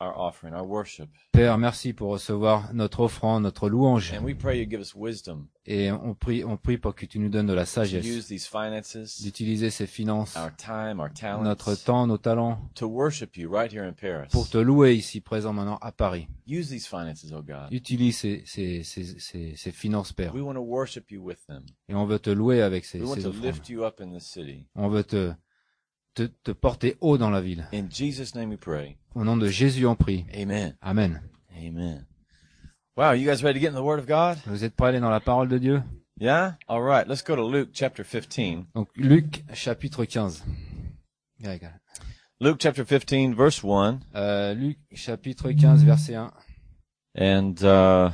our offering, our worship. Père, merci pour recevoir notre offrande, notre louange. And we pray you give us wisdom Et on prie, on prie pour que tu nous donnes de la to sagesse, use these finances, d'utiliser ces finances, our time, our talents, notre temps, nos talents, to worship you right here in Paris. pour te louer ici présent maintenant à Paris. Use these finances, oh God. Utilise ces, ces, ces, ces, ces finances, Père. We want to worship you with them. Et on veut te louer avec ces, We want ces to offrandes. lift you up in the city. On veut te, te, te porter haut dans la ville. In Jesus' name we pray. Au nom de Jésus, on prie. Amen. Amen. Amen. Wow, you guys ready to get in the Word of God? Vous êtes prêts à aller dans la parole de Dieu? Yeah? All right. Let's go to Luke chapter 15. Donc, Luc, chapitre 15. Yeah. Luke chapter 15, verse 1. Euh, Luc, chapitre 15, verset 1. And uh,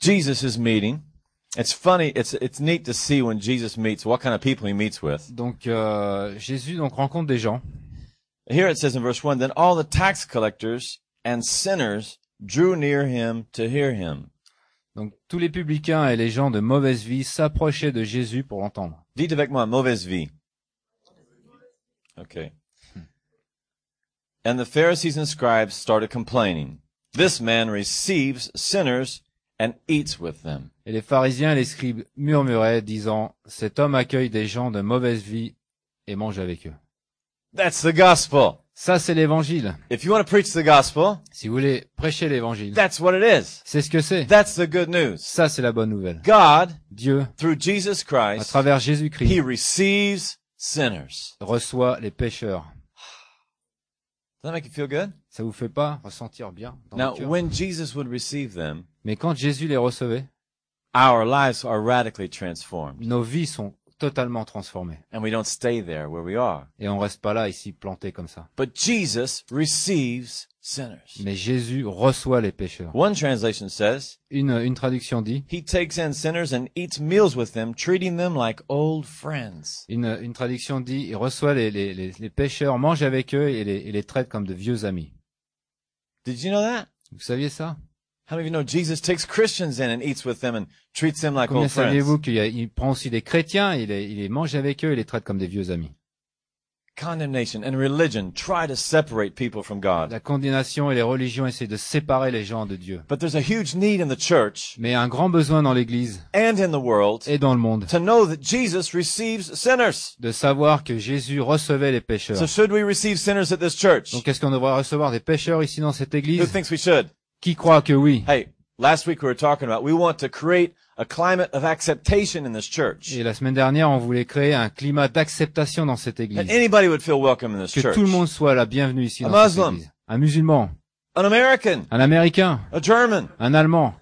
Jesus is meeting. It's funny. It's it's neat to see when Jesus meets what kind of people he meets with. Donc, euh, Jésus donc rencontre des gens. Here it says in verse one, then all the tax collectors and sinners drew near him to hear him. Donc, tous les publicains et les gens de mauvaise vie s'approchaient de Jésus pour l'entendre. Dites avec moi, mauvaise vie. Okay. And the Pharisees and scribes started complaining. This man receives sinners and eats with them. Et les pharisiens et les scribes murmuraient, disant, cet homme accueille des gens de mauvaise vie et mange avec eux. That's the gospel. Ça, c'est l'évangile. If you want to preach the gospel, Si vous voulez prêcher l'évangile, that's what it is. c'est ce que c'est. That's the good news. Ça, c'est la bonne nouvelle. God, Dieu, through Jesus à Christ, travers He Jésus-Christ, receives sinners. reçoit les pécheurs. Does that make you feel good? Ça vous fait pas ressentir bien dans Now, le when Jesus would receive them, Mais quand Jésus les recevait, our lives are radically transformed. nos vies sont totalement. And we don't stay there where we are. Et on reste pas là, ici, planté comme ça. But Jesus receives sinners. Mais Jésus reçoit les pécheurs. One translation says, Une, une traduction dit, He takes in sinners and eats meals with them, treating them like old friends. une, une traduction dit, il reçoit les, les, les, les pécheurs, mange avec eux et les, et les traite comme de vieux amis. Did you know that? Vous saviez ça? How many of you know Jesus takes Christians in and eats with them and treats them like Combien old friends? saviez-vous qu'il y a- il prend aussi des chrétiens, il les, il les mange avec eux et les traite comme des vieux amis? Condemnation and religion try to separate people from God. La condamnation et les religions essaient de séparer les gens de Dieu. But there's a huge need in the church Mais un grand besoin dans l'église and in the world et dans le monde to know that Jesus receives sinners. de savoir que Jésus recevait les pécheurs. So should we receive sinners at this church? Donc est-ce qu'on devrait recevoir des pécheurs ici dans cette Who église? thinks we should? Qui croit que oui? Hey, last week we were talking about we want to create a climate of acceptation in this church. Et la semaine dernière, on voulait créer un climat d'acceptation dans cette That église. anybody would feel welcome in this Que church. tout le monde soit la bienvenue ici A dans cette Muslim. église. Un musulman, An American, un américain, a German, un allemand,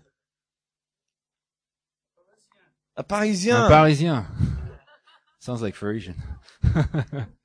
a un Parisien. parisien. Sounds like Parisian.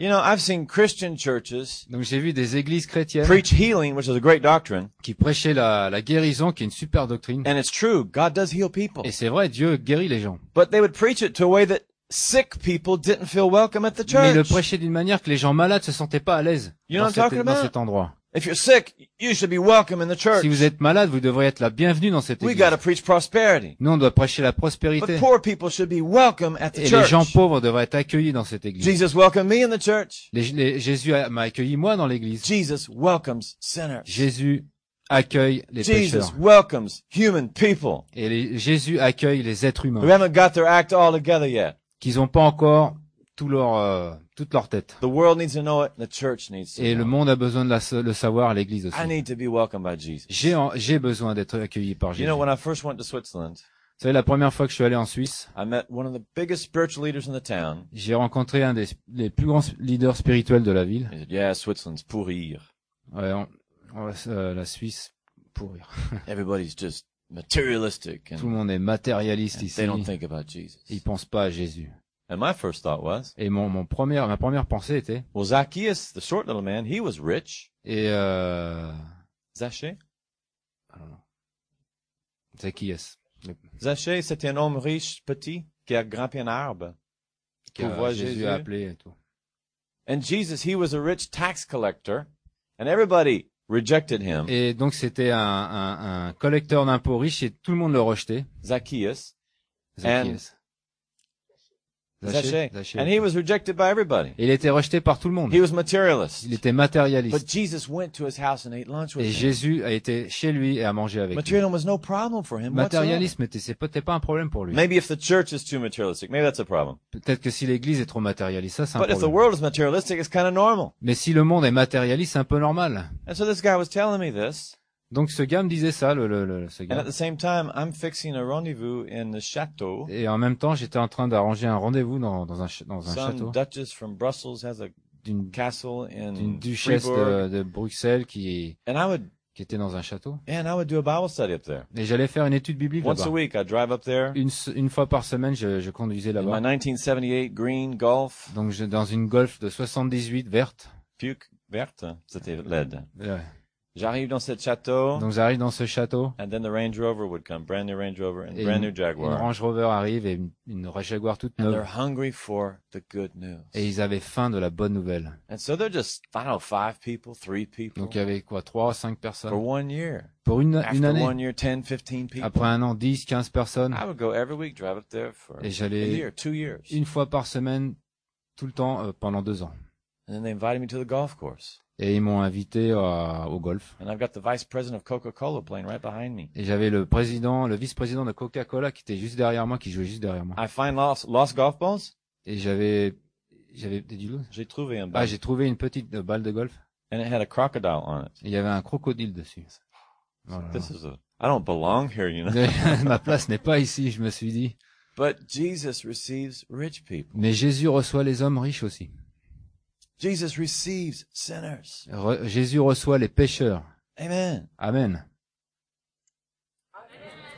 You know, I've seen Christian churches Donc j'ai vu des églises chrétiennes preach healing, which is a great doctrine. qui prêchaient la, la guérison, qui est une super doctrine. And it's true. God does heal people. Et c'est vrai, Dieu guérit les gens. But they would preach it to a way that sick people didn't feel welcome at the Mais le church. prêchait d'une manière que les gens malades se sentaient pas à l'aise You know dans, cet endroit. If you're sick, you should be welcome in the church. Si vous êtes malade, vous devriez être la bienvenue dans cette église. got to preach prosperity. Nous, on doit prêcher la But prospérité. poor people should be welcome at the Et les gens pauvres devraient être accueillis dans cette église. Jesus welcomed me in the church. Les- les- Jésus m'a accueilli moi dans l'église. Jesus welcomes sinners. Jésus accueille les Jesus pécheurs. welcomes human people Et les- Jésus accueille les êtres who humains haven't got their act all together yet. qui n'ont pas encore tout leur, euh, toute leur tête. The world needs to know it. The church needs to Et le know it. monde a besoin de la- le savoir, l'église I aussi. need to be welcomed by Jesus. J'ai besoin d'être accueilli par You Jésus. know, Vous when I first went to Switzerland, savez, la première fois que je suis allé en Suisse, I met one of the biggest spiritual leaders in the town. j'ai rencontré un des plus grands leaders spirituels de la ville. He said, "Yeah, Switzerland's pourrir. Ouais, on- on va- euh, la Suisse, pour rire. Everybody's just materialistic Tout le monde est matérialiste ici. they don't think about Jesus." Ils pensent pas à Jésus. And my first thought was, Et mon, mon première, ma première pensée était, well, Zacchaeus, the short little man, he was rich. et euh, Zaché? Zacchaeus, Zaché, c'était un homme riche, petit, qui a grimpé un arbre. Jésus Jésus. a appelé et tout. And Jesus, he was a rich tax collector, and everybody rejected him. Et donc c'était un, un, un collecteur d'impôts riche et tout le monde le rejetait. Zacchaeus. Zacchaeus. Zachary. Zachée. And he was rejected by everybody. Il était rejeté par tout le monde. He was materialist. Il était But matérialiste. Jesus went to his house and ate lunch with Et him. Jésus a été chez lui et a mangé avec lui. Materialism was no problem for him. Matérialisme était, c'est peut-être pas un problème pour lui. Maybe if the church is too materialistic, maybe that's a problem. Peut-être que si l'église est trop matérialiste, ça c'est un But if the problème. world is materialistic, it's kind of normal. Mais si le monde est matérialiste, c'est un peu normal. And so this guy was telling me this. Donc ce gars me disait ça, le, le, le- ce And at gars. the same time, I'm fixing a rendezvous in the chateau. Et en même temps, j'étais en train d'arranger un rendez-vous dans, dans un, dans château duchess from Brussels has a d'une duchesse de, de Bruxelles qui, And I would, qui était dans un château. and I would do a Bible study up there. Et j'allais faire une étude biblique Once a là-bas. week, I drive up there Une, fois par semaine, je, je conduisais là-bas. 1978 green Golf, Donc je- dans une Golf de 78 verte. puke verte, c'était LED. Ouais. J'arrive dans ce château, Donc j'arrive dans ce château. and then the Range Rover would come, brand new Range Rover and Et brand new une Jaguar. Range Rover arrive et une, une Jaguar toute And neuve. they're hungry for the good news. Et ils avaient faim de la bonne nouvelle. And so they're just, I don't know, five people, three people Donc il y avait quoi, trois, cinq for personnes. one year. Pour une, année. one year, 10, 15 people. Après un an, 10, 15 personnes. I would go every week, drive up there for Et a j'allais year, two years. une fois par semaine, tout le temps, euh, pendant deux ans. And then they invited me to the golf course. Et ils m'ont invité à- au golf. And I've got the vice president of Coca-Cola playing right behind me. Et j'avais le président, le vice-président de Coca-Cola qui était juste derrière moi, qui jouait juste derrière moi. I find lost, lost golf balls. Et j'avais, j'avais. J'ai trouvé un Ah, ball. j'ai trouvé une petite euh, balle de golf. and it had a crocodile on it. Et il y avait un crocodile dessus. Voilà. This is a, I don't belong here, you know. Ma place n'est pas ici, je me suis dit. But Jesus receives rich people. Mais Jésus reçoit les hommes riches aussi. Jesus receives sinners. Re- Jésus reçoit les pécheurs. Amen. Amen.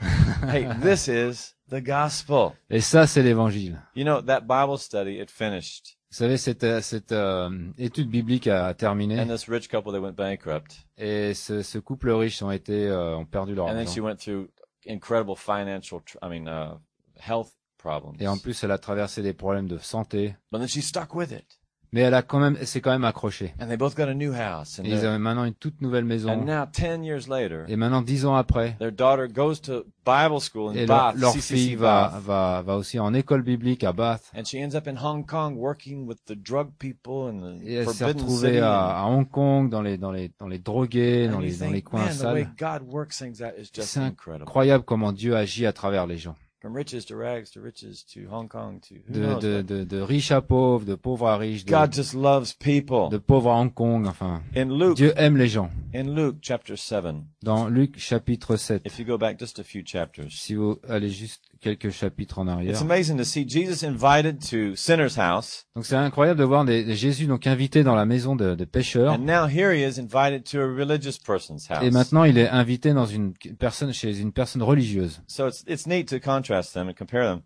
hey, this is the gospel. Et ça, c'est l'évangile. You know, that Bible study, it finished. Vous savez, cette, euh, cette euh, étude biblique a terminé. And this rich couple, they went bankrupt. Et ce, ce couple riche ont été, euh, ont perdu leur And then she argent. went through incredible financial, tr- I mean, uh, health problems. Et en plus, elle a traversé des problèmes de santé. But then she stuck with it. Mais elle a quand même, s'est quand même accrochée. And they both got a new house. And, Et ils avaient maintenant une toute nouvelle and maison. now, 10 years later, Et maintenant, dix ans après, their daughter goes to Bible school in et leur, Bath, leur CCC fille va, Bath. va, va aussi en école biblique à Bath. And she ends up in Hong Kong working with the drug people and the Et elle s'est forbidden retrouvée city. à, à Hong Kong, dans les, dans les, dans les drogués, and dans you les, dans think, les coins man, the way sales. God works things out is just C'est incredible. incroyable comment Dieu agit à travers les gens. From riches to rags to riches to Hong Kong to who De, knows de, de, de riche à pauvre, de pauvre à riche, de, God just loves people. de pauvre à Hong Kong, enfin. In Luke, Dieu aime les gens. in Luke chapter 7, Dans Luc chapitre 7, if you go back just a few chapters, si vous allez juste quelques chapitres en arrière. it's amazing to see Jesus invited to sinner's house, Donc c'est incroyable de voir des, des Jésus donc invité dans la maison de, de pêcheurs. and now here he is invited to a religious person's house. Et maintenant, il est invité dans une personne, chez une personne religieuse. So it's it's neat to contrast them and compare them.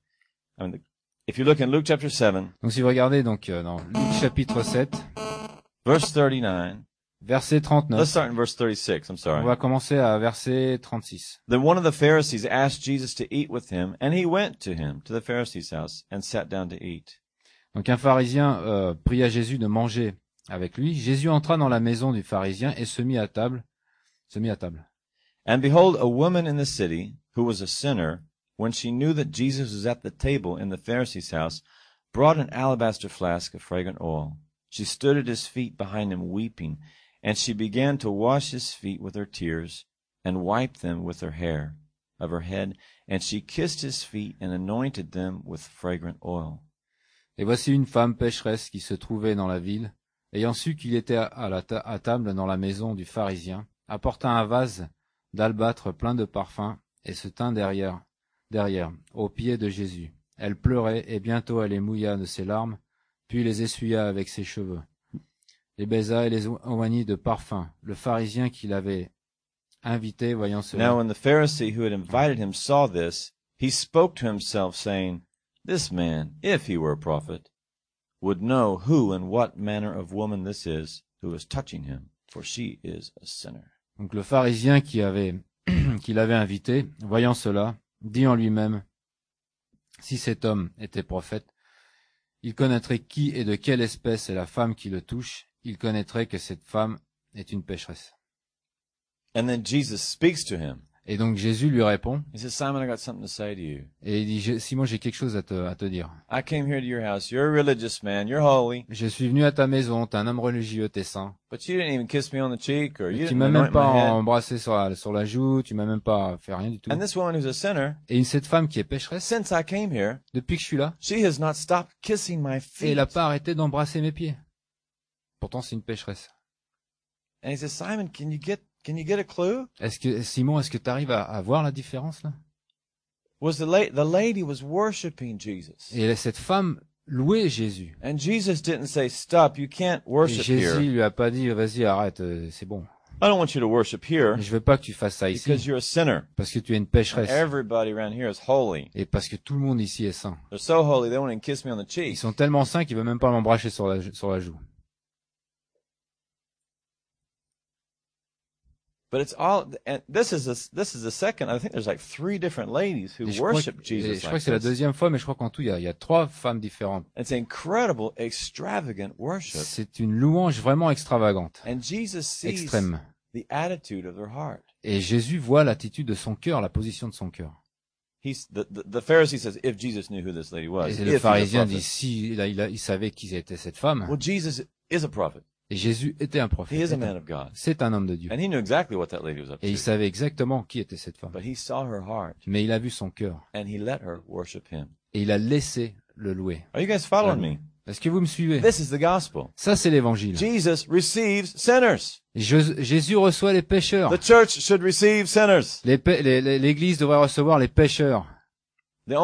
I mean, the, if you look in Luke chapter 7, Donc si vous regardez donc euh, dans Luc chapitre 7, verse 39, verset let's 39, start in verse 36. I'm on va commencer à verset 36. Then one of the Pharisees asked Jesus to eat with him, and he went to him, to the Pharisee's house, and sat down to eat. Donc un pharisien euh, pria Jésus de manger avec lui. Jésus entra dans la maison du pharisien et se mit à table. Se mit à table. And behold, a woman in the city, who was a sinner, when she knew that Jesus was at the table in the Pharisee's house, brought an alabaster flask of fragrant oil. She stood at his feet behind him weeping, and she began to wash his feet with her tears, and wiped them with her hair of her head, and she kissed his feet and anointed them with fragrant oil. Et voici une femme pécheresse qui se trouvait dans la ville, ayant su qu'il était à, la table dans la maison du pharisien, apporta un vase d'albâtre plein de parfums et se tint derrière, derrière, aux pieds de Jésus. Elle pleurait et bientôt elle les mouilla de ses larmes, puis les essuya avec ses cheveux. Les baisa et les oignit de parfums. Le pharisien qui l'avait invité, voyant cela, Now when the Pharisee who had invited him saw this, he spoke to himself, saying, This man, if he were a prophet, would know who and what manner of woman this is who is touching him, for she is a sinner. Donc le pharisien qui avait qui l'avait invité, voyant cela, dit en lui-même Si cet homme était prophète, il connaîtrait qui et de quelle espèce est la femme qui le touche, il connaîtrait que cette femme est une pécheresse. And then Jesus speaks to him. Et donc Jésus lui répond, He says, Simon, I got something to say to you. et il dit, Simon, j'ai quelque chose à te, à te dire. I came here to your house. You're a religious man. You're holy. Je suis venu à ta maison, t'es un homme religieux, t'es saint. But you didn't even kiss me on the cheek or you Tu didn't m'as même pas embrassé sur la, sur la joue, tu m'as même pas fait rien du tout. And this woman who's a sinner, Et cette femme qui est pécheresse, since I came here, depuis que je suis là, she has not stopped kissing my et feet. elle a pas arrêté d'embrasser mes pieds. Pourtant, c'est une pécheresse. And he says, Simon, can you get, can you get a clue? Est-ce que, Simon, est-ce que tu arrives à, à voir la différence, là? Was the la- the lady was worshiping Jesus. Et cette femme louait Jésus. And Jesus didn't say, stop, you can't Et worship Jésus here. lui a pas dit, vas-y, arrête, euh, c'est bon. I don't want you to worship here Je veux pas que tu fasses ça because ici, you're a sinner. parce que tu es une pécheresse. Everybody around here is holy. Et parce que tout le monde ici est saint. They're so holy they won't even kiss me on the Ils cheek. sont tellement saints qu'ils veulent même pas m'embrasser sur la, sur la joue. But it's all, and this is a, this is the second. I think there's like three different ladies who worship que, Jesus je crois like que c'est la deuxième fois, mais je crois qu'en tout, il y, a, il y a trois femmes différentes. It's incredible, extravagant worship. C'est une louange vraiment extravagante, And Jesus sees extrême. the attitude of their heart. Et Jésus voit l'attitude de son cœur, la position de son cœur. Et le pharisien dit, si il, a- il, a- il savait qui était cette femme, Well, Jesus is a prophet. Et Jésus était un prophète, c'est un- homme de Dieu. And he knew exactly what that lady was up Et il savait exactement qui était cette femme. But he saw her heart Mais il a vu son cœur, et il a laissé le louer. Are you guys following me? Est-ce que vous me suivez? This is the gospel. Ça, c'est l'évangile. Jesus receives sinners. Je- Jésus reçoit les pécheurs. L'Église devrait recevoir les pécheurs. C'est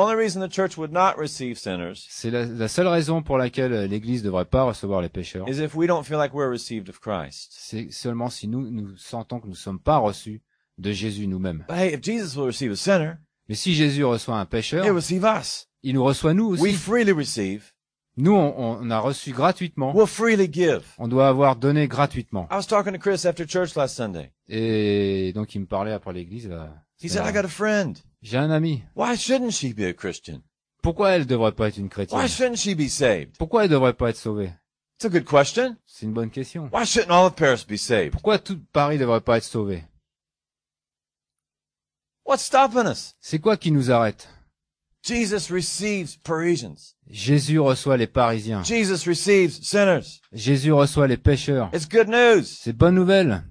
la, la seule raison pour laquelle l'Église ne devrait pas recevoir les pécheurs. is if we don't feel like we're received of Christ. C'est seulement si nous, nous sentons que nous ne sommes pas reçus de Jésus nous-mêmes. But hey, if Jesus will receive a sinner, Mais si Jésus reçoit un pécheur, he'll receive us. il nous reçoit nous We aussi. freely receive. Nous, on, on a reçu gratuitement. We'll freely give. On doit avoir donné gratuitement. I was talking to Chris after church last Sunday. Et donc, il me parlait après l'église. là. He said, I got a friend. J'ai un ami. Why shouldn't she be a Christian? Pourquoi elle devrait pas être une Why chrétienne shouldn't she be saved? Pourquoi elle devrait pas être sauvée? It's a good question. C'est une bonne question. Why shouldn't all of Paris be saved? Pourquoi tout Paris devrait pas être sauvé? What's stopping us? C'est quoi qui nous arrête? Jesus receives Parisians. Jésus reçoit les Parisiens. Jesus receives sinners. Jésus reçoit les pécheurs. It's good news. C'est bonne nouvelle.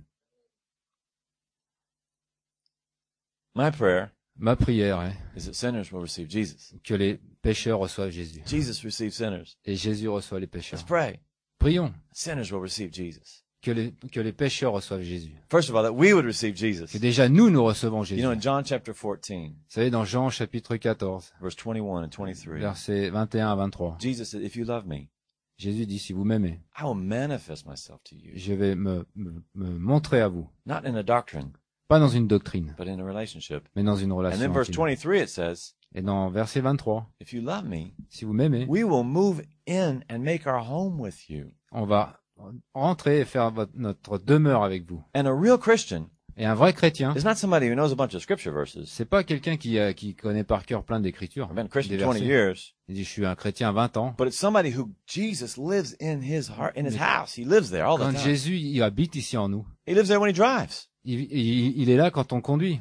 My prayer Ma prière est is that sinners will receive Jesus. que les pécheurs reçoivent Jésus. Jesus receives sinners. Et Jésus reçoit les pécheurs. Let's pray. Prions Sinners will receive Jesus. que les, que les pécheurs reçoivent Jésus. First of all, that we would receive Jesus. Que déjà nous, nous recevons You Jésus. know, Vous in John chapter 14, savez, dans Jean chapitre 14, verse 21 and 23, versets 21 à 23, Jesus said, If you love me, Jésus dit, si vous m'aimez, I will manifest myself to you. je vais me, me, me montrer à vous. Not in a doctrine, Pas dans une doctrine, but in a relationship. mais dans une And relation. verse intime. 23, it says, Et dans verset 23, If you love me, si vous m'aimez, we will move in and make our home with you. on va rentrer et faire votre- notre demeure avec vous. And a real Christian Et un vrai chrétien, is not somebody who knows a bunch of scripture verses. c'est pas quelqu'un qui, euh, qui connaît par cœur plein d'écritures. I've been a Christian des 20 versets. years, Il dit, je suis un chrétien 20 ans. but it's somebody who Jesus lives in his heart, in his house. He lives there all the Quand time. Jésus, il habite ici en nous. He lives there when he drives. Il, il- il est là quand on conduit.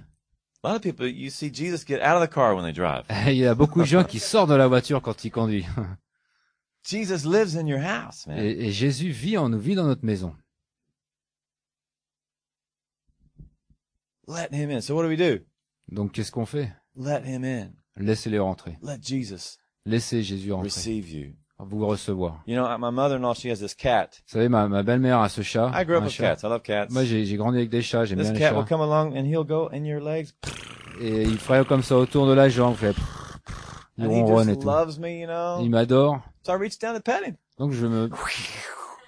A lot of people, you see Jesus get out of the car when they drive. Il y a beaucoup de gens qui sortent de la voiture quand ils conduisent. Jesus lives in your house, man. Et, et Jésus vit en nous, vit dans notre maison. Let him in. So what do we do? Donc qu'est-ce qu'on fait? Let him in. Laissez-les rentrer. Let Jesus Laissez Jésus entrer. receive you. Vous recevoir. You know, my mother-in-law, she has this cat. Vous savez, ma, ma belle-mère a ce chat. I grew up with chat. cats. I love cats. Moi, j'ai j'ai grandi avec des chats, j'aime This bien les cat will chats. come along and he'll go in your legs. Et il ferait comme ça autour de la jambe, fait il ronronne et tout. loves me, you know. Il m'adore. So I reach down to pet him. Donc je me,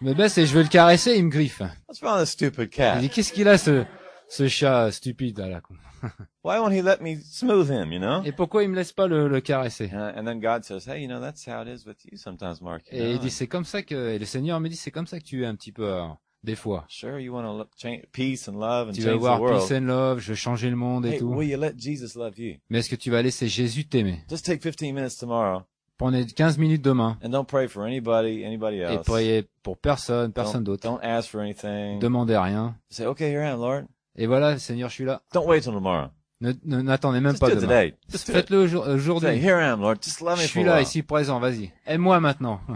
me baisse et je veux le caresser, il me griffe. What's wrong with this stupid Je cat? dis, qu'est-ce qu'il a ce, ce chat stupide là, là con Why won't he let me smooth him, you know? Et pourquoi il me laisse pas le, le caresser? And then God says, hey, you know, that's how it is with you sometimes, Mark. you Et il dit, c'est comme ça que, et le Seigneur me dit, c'est comme ça que tu es un petit peu, des fois. Sure, you want to change peace and love and Tu veux peace and love, je veux changer le monde et Hey, tout. will you let Jesus love you? Mais est-ce que tu vas laisser Jésus t'aimer? Just take 15 minutes tomorrow Prenez 15 minutes demain and don't pray for anybody, anybody et else. priez pour personne, personne d'autre. don't ask for anything. Demandez rien. Say, okay, here I am, Lord. Et voilà, Seigneur, je suis là. Don't wait till tomorrow. Ne n'attendez même Just pas demain. Just. Faites-le aujourd'hui. Je suis là, ici, présent, vas-y. Aime-moi maintenant.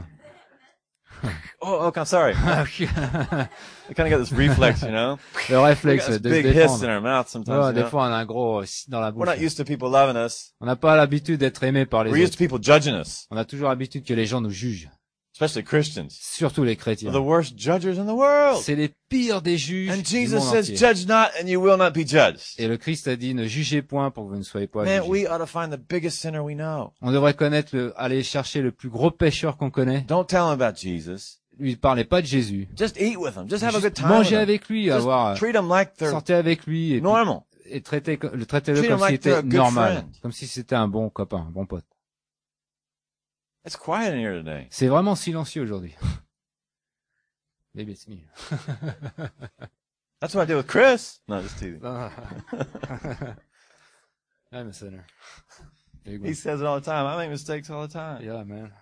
Oh, okay, I'm sorry. le I kind of got this reflex, you know? We réflexe de big hiss in our mouth sometimes. you des know? fois, on a un gros euh, dans la We're bouche. not used to people loving us. On n'a pas l'habitude d'être aimé par les We're used autres. to people judging us, On a toujours l'habitude que les gens nous jugent. Especially Christians. Surtout les chrétiens. the worst judgers in the world. C'est les pires des juges And du Jesus monde says, entier. judge not and you will not be judged. Et le Christ a dit, ne jugez point pour que vous ne soyez pas Man, jugés. we ought to find the biggest sinner we know. On devrait connaître le, aller chercher le plus gros pécheur qu'on connaît. Don't tell him about Jesus. Lui parlez pas de Jésus. Just eat with him. Just have a good time. mangez avec lui, Just avoir, treat them like they're sortez avec lui et, puis- normal. et traitez, le traitez-le comme like s'il était normal. friend. Comme si c'était un bon copain, un bon pote. It's quiet in here today. C'est vraiment silencieux aujourd'hui. Maybe it's me. That's what I did with Chris. No, just teasing. I'm a sinner. You. He says it all the time. I make mistakes all the time. Yeah, man.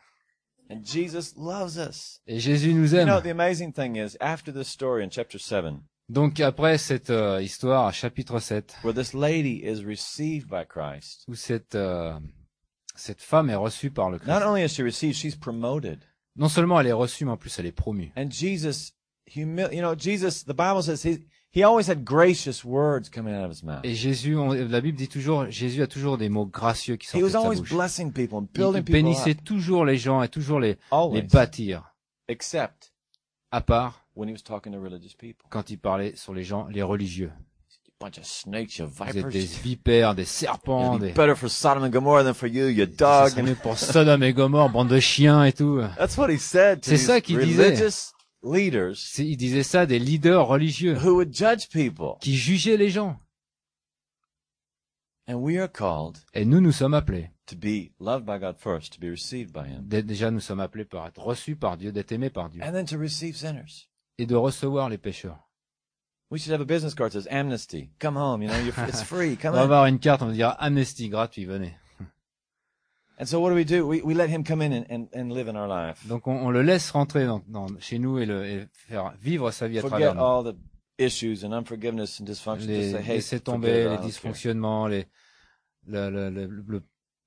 And Jesus loves us. Et Jésus nous You aime. know, the amazing thing is, after this story in chapter 7, Donc après cette euh, histoire, chapitre 7, where this lady is received by Christ, où cette euh, cette femme est reçue par le Christ. not only is she received, she's promoted. Non seulement elle est reçue, mais en plus elle est promue. And Jesus, you know, Jesus, the Bible says he, he always had gracious words coming out of his mouth. Et Jésus, on- la Bible dit toujours, Jésus a toujours des mots gracieux qui He sortent de was sa always bouche. blessing people and Il, building il people bénissait up. toujours les gens et toujours les, les Always. bâtir, Except à part when he was talking to religious people. quand il parlait sur les gens, les religieux. Bunch of snakes, you Vous êtes vipers. des vipères, des serpents, It'd be des... better for Sodom and Gomorrah than for you, you Ça dog. serait mieux pour Sodome et Gomorre, bande de chiens et tout. That's what he said to C'est these ça qu'il disait. religious leaders Il disait ça des leaders religieux who would judge people. qui jugeaient les gens. And we are called Et nous, nous sommes appelés. to be loved by God first, to be received by him, Dès- Déjà, nous sommes appelés par être reçus par Dieu, d'être aimés par Dieu. and then to receive sinners. Et de recevoir les pécheurs. We should have a business card that says amnesty. Come home, you know, you're, it's free. On Come va in. avoir une carte, on va dire amnesty gratuit, venez. And so what do we do? We, we let him come in and, and, and live in our life. Donc on, on le laisse rentrer dans, dans- chez nous et, le, et faire vivre sa vie à Forget travers nous. all the issues and unforgiveness and dysfunction. Les, Just say, hey, laisser forget tomber it, I les don't care. dysfonctionnements, les, le, le, le, le-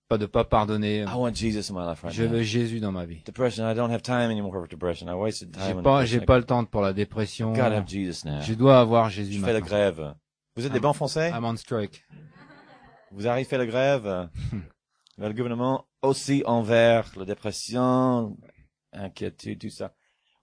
pas de pas pardonner. I want Jesus in my life right Je now. veux Jésus dans ma vie. Depression, I don't have time anymore for depression. I wasted J'ai time on pas, depression. j'ai pas le temps pour la dépression. Gotta have Jesus now. Je dois avoir Jésus Je fais la maintenant. grève. Vous êtes des bons français? I'm on strike. Vous avez fait la grève? le gouvernement aussi envers la dépression, inquiétude, tout ça.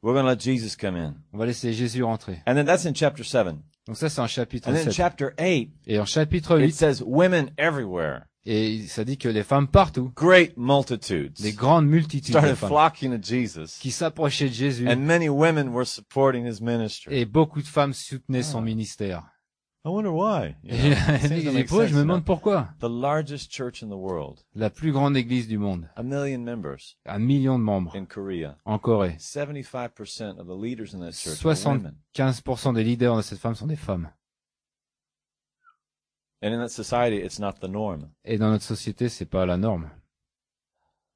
We're to let Jesus come in. On va laisser Jésus rentrer. And then that's in chapter 7. Donc ça, c'est en chapitre And then in 7. chapter 8, Et en chapitre it 8, says women everywhere, et ça dit que les femmes partout, great multitudes, des grandes multitudes de started femmes, flocking to Jesus. qui s'approchaient de Jésus, And many women were supporting his ministry. et beaucoup de femmes soutenaient son Ah. ministère. I wonder why. you know? Je me demande pourquoi. The largest church in the world, La plus grande église du monde, a million members un million de membres, in Korea. en Corée. 75% of the leaders in that church are women. 75% des leaders de cette femme sont des femmes. And in that society, it's not the norm. Et dans notre société, c'est pas la norme.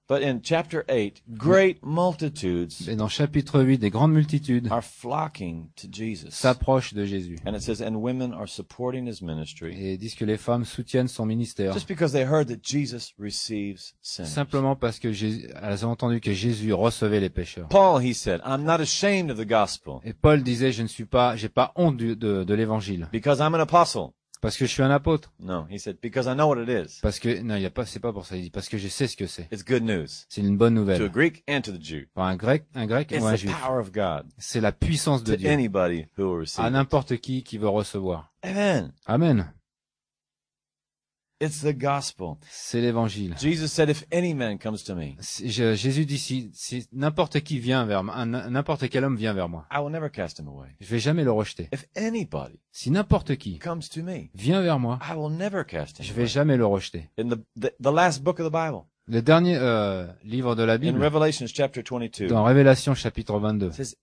But in chapter 8, great multitudes Et dans chapitre 8, des grandes multitudes are flocking to Jesus. s'approchent de Jésus And it says, and women are supporting his ministry et disent que les femmes soutiennent son ministère just because they heard that Jesus receives sinners. simplement parce que Jésus, elles ont entendu que Jésus recevait les pécheurs. Paul, he said, I'm not ashamed of the gospel Et Paul disait, je ne suis pas, j'ai pas honte du- de, de l'évangile because I'm an apostle. Parce que je suis un apôtre. No, he said, because I know what it is. Parce que non, il y a pas, c'est pas pour ça. Il dit parce que je sais ce que c'est. It's good news C'est une bonne to a nouvelle Greek and to the Jew. pour un grec, un grec It's ou un the juif. power of God C'est la puissance de to Dieu anybody who will receive à n'importe qui qui veut recevoir. Amen. Amen. It's the gospel. C'est l'évangile. Jesus said, if any man comes to me, je- Jésus dit si, si n'importe qui vient vers moi, n'importe quel homme vient vers moi, I will never cast him away. je vais jamais le rejeter. If anybody Si n'importe qui comes to me, vient vers moi, I will never cast him je vais away. jamais le rejeter. In the, the, the last book of the Bible, Le dernier euh, livre de la in Bible, Revelations chapter 22, dans Révélation chapitre 22, it says,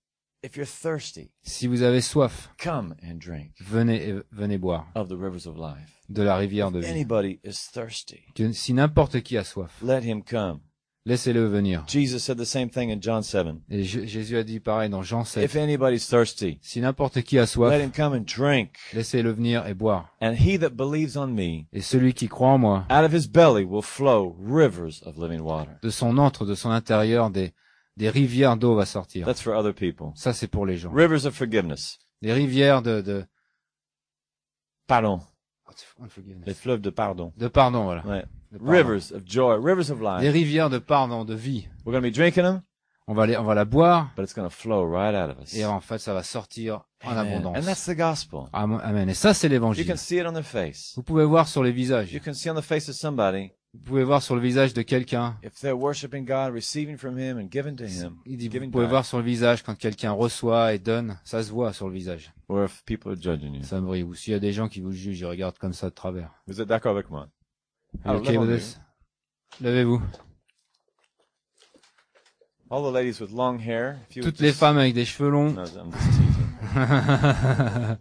if you're thirsty, si vous avez soif, come and drink venez et venez boire of the rivers of life. de la rivière de vie. Anybody is thirsty. Que- Si n'importe qui a soif, Let him come laissez-le venir. Jesus said the same thing in John 7. Et J- Jésus a dit pareil dans Jean 7. If anybody's thirsty, Si n'importe qui a let soif, him come and drink. laissez-le venir et boire. And he that believes on me, Et celui qui croit en moi, out of his belly will flow rivers of living water. de son antre, de son intérieur, des, des rivières d'eau va sortir. That's for other people. Ça, c'est pour les gens. Rivers of forgiveness. Des rivières de, de, Pardon. Les fleuves de pardon. de pardon, voilà. Ouais. De pardon. Rivers of joy, rivers of Des life. rivières de pardon, de vie. We're be drinking them, On va les, on va la boire, but it's flow right out of us. et en fait, ça va sortir en Amen. And abondance. that's the gospel. Am- Amen. Et ça, c'est You l'évangile. can see it on their face. Vous pouvez voir sur les visages. You can see on the face of somebody Vous pouvez voir sur le visage de quelqu'un. if they're worshiping God, receiving from Him, and giving to Him, Il dit, vous pouvez voir sur le visage quand quelqu'un reçoit et donne. Ça se voit sur le visage. or if people are judging you. Ça me brille. Ou s'il y a des gens qui vous jugent, ils regardent comme ça de travers. Vous êtes d'accord avec moi? Alors. Kevodes, Levez-vous. All the ladies with long hair. If you would Toutes les just- femmes avec des cheveux longs. No, I'm just teasing.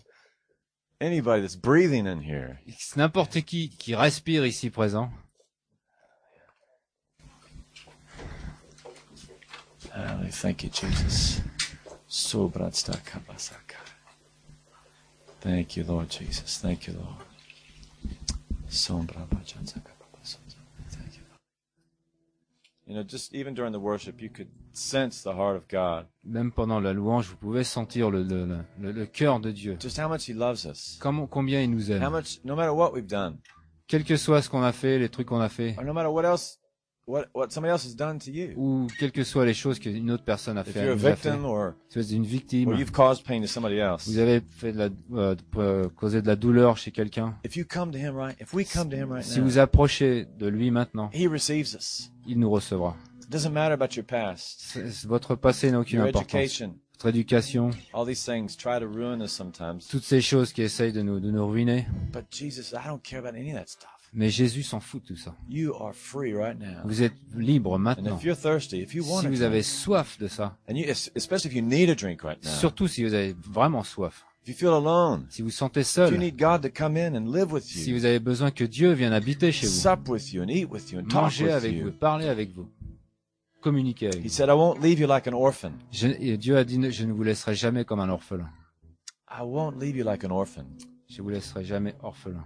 Anybody that's breathing in here. N'importe qui qui respire ici présent. Hallelujah. Thank you, Jesus. Thank you, Lord Jesus. Thank you, Lord. You. Lord. You know, just even during the worship, you could sense the heart of God. Même pendant la louange, vous pouvez sentir le, le, le- le, cœur de Dieu. Just how much He loves us. Comment, combien il nous How aime. much, no matter what we've done, Quel que soit ce qu'on a fait, les trucs qu'on a fait, or no matter what else, what, what somebody else has done to you. ou quelles que soient les choses qu'une autre personne a If fait, you're a nous a fait. victim or, Si vous êtes une victime, or you've caused pain to somebody else. vous avez fait de la, euh, euh, causé de la douleur chez quelqu'un. If you come to Him right, if we come to Him right Si now, vous approchez de lui maintenant, He receives us. il nous recevra. It doesn't matter about your past, C'est- Votre passé n'a aucune your importance. education, Votre éducation, all these things try to ruin us sometimes. toutes ces choses qui essayent de nous, de nous ruiner. But Jesus, I don't care about any of that stuff. Mais Jésus s'en fout de tout ça. You are free right now. Vous êtes libre maintenant. if you're thirsty, if you want Si vous avez soif de ça, and you, especially if you need a drink right now, surtout si vous avez vraiment soif, si vous sentez seul, need God to come in and live with si vous avez besoin que Dieu vienne habiter chez vous, sup with you and eat with you and talk manger avec vous, parler avec vous, communiquer avec He vous. said, I won't leave you like an orphan. Je- Dieu a dit, je ne vous laisserai jamais comme un orphelin. I won't leave you like an orphan. Je vous laisserai jamais orphelin.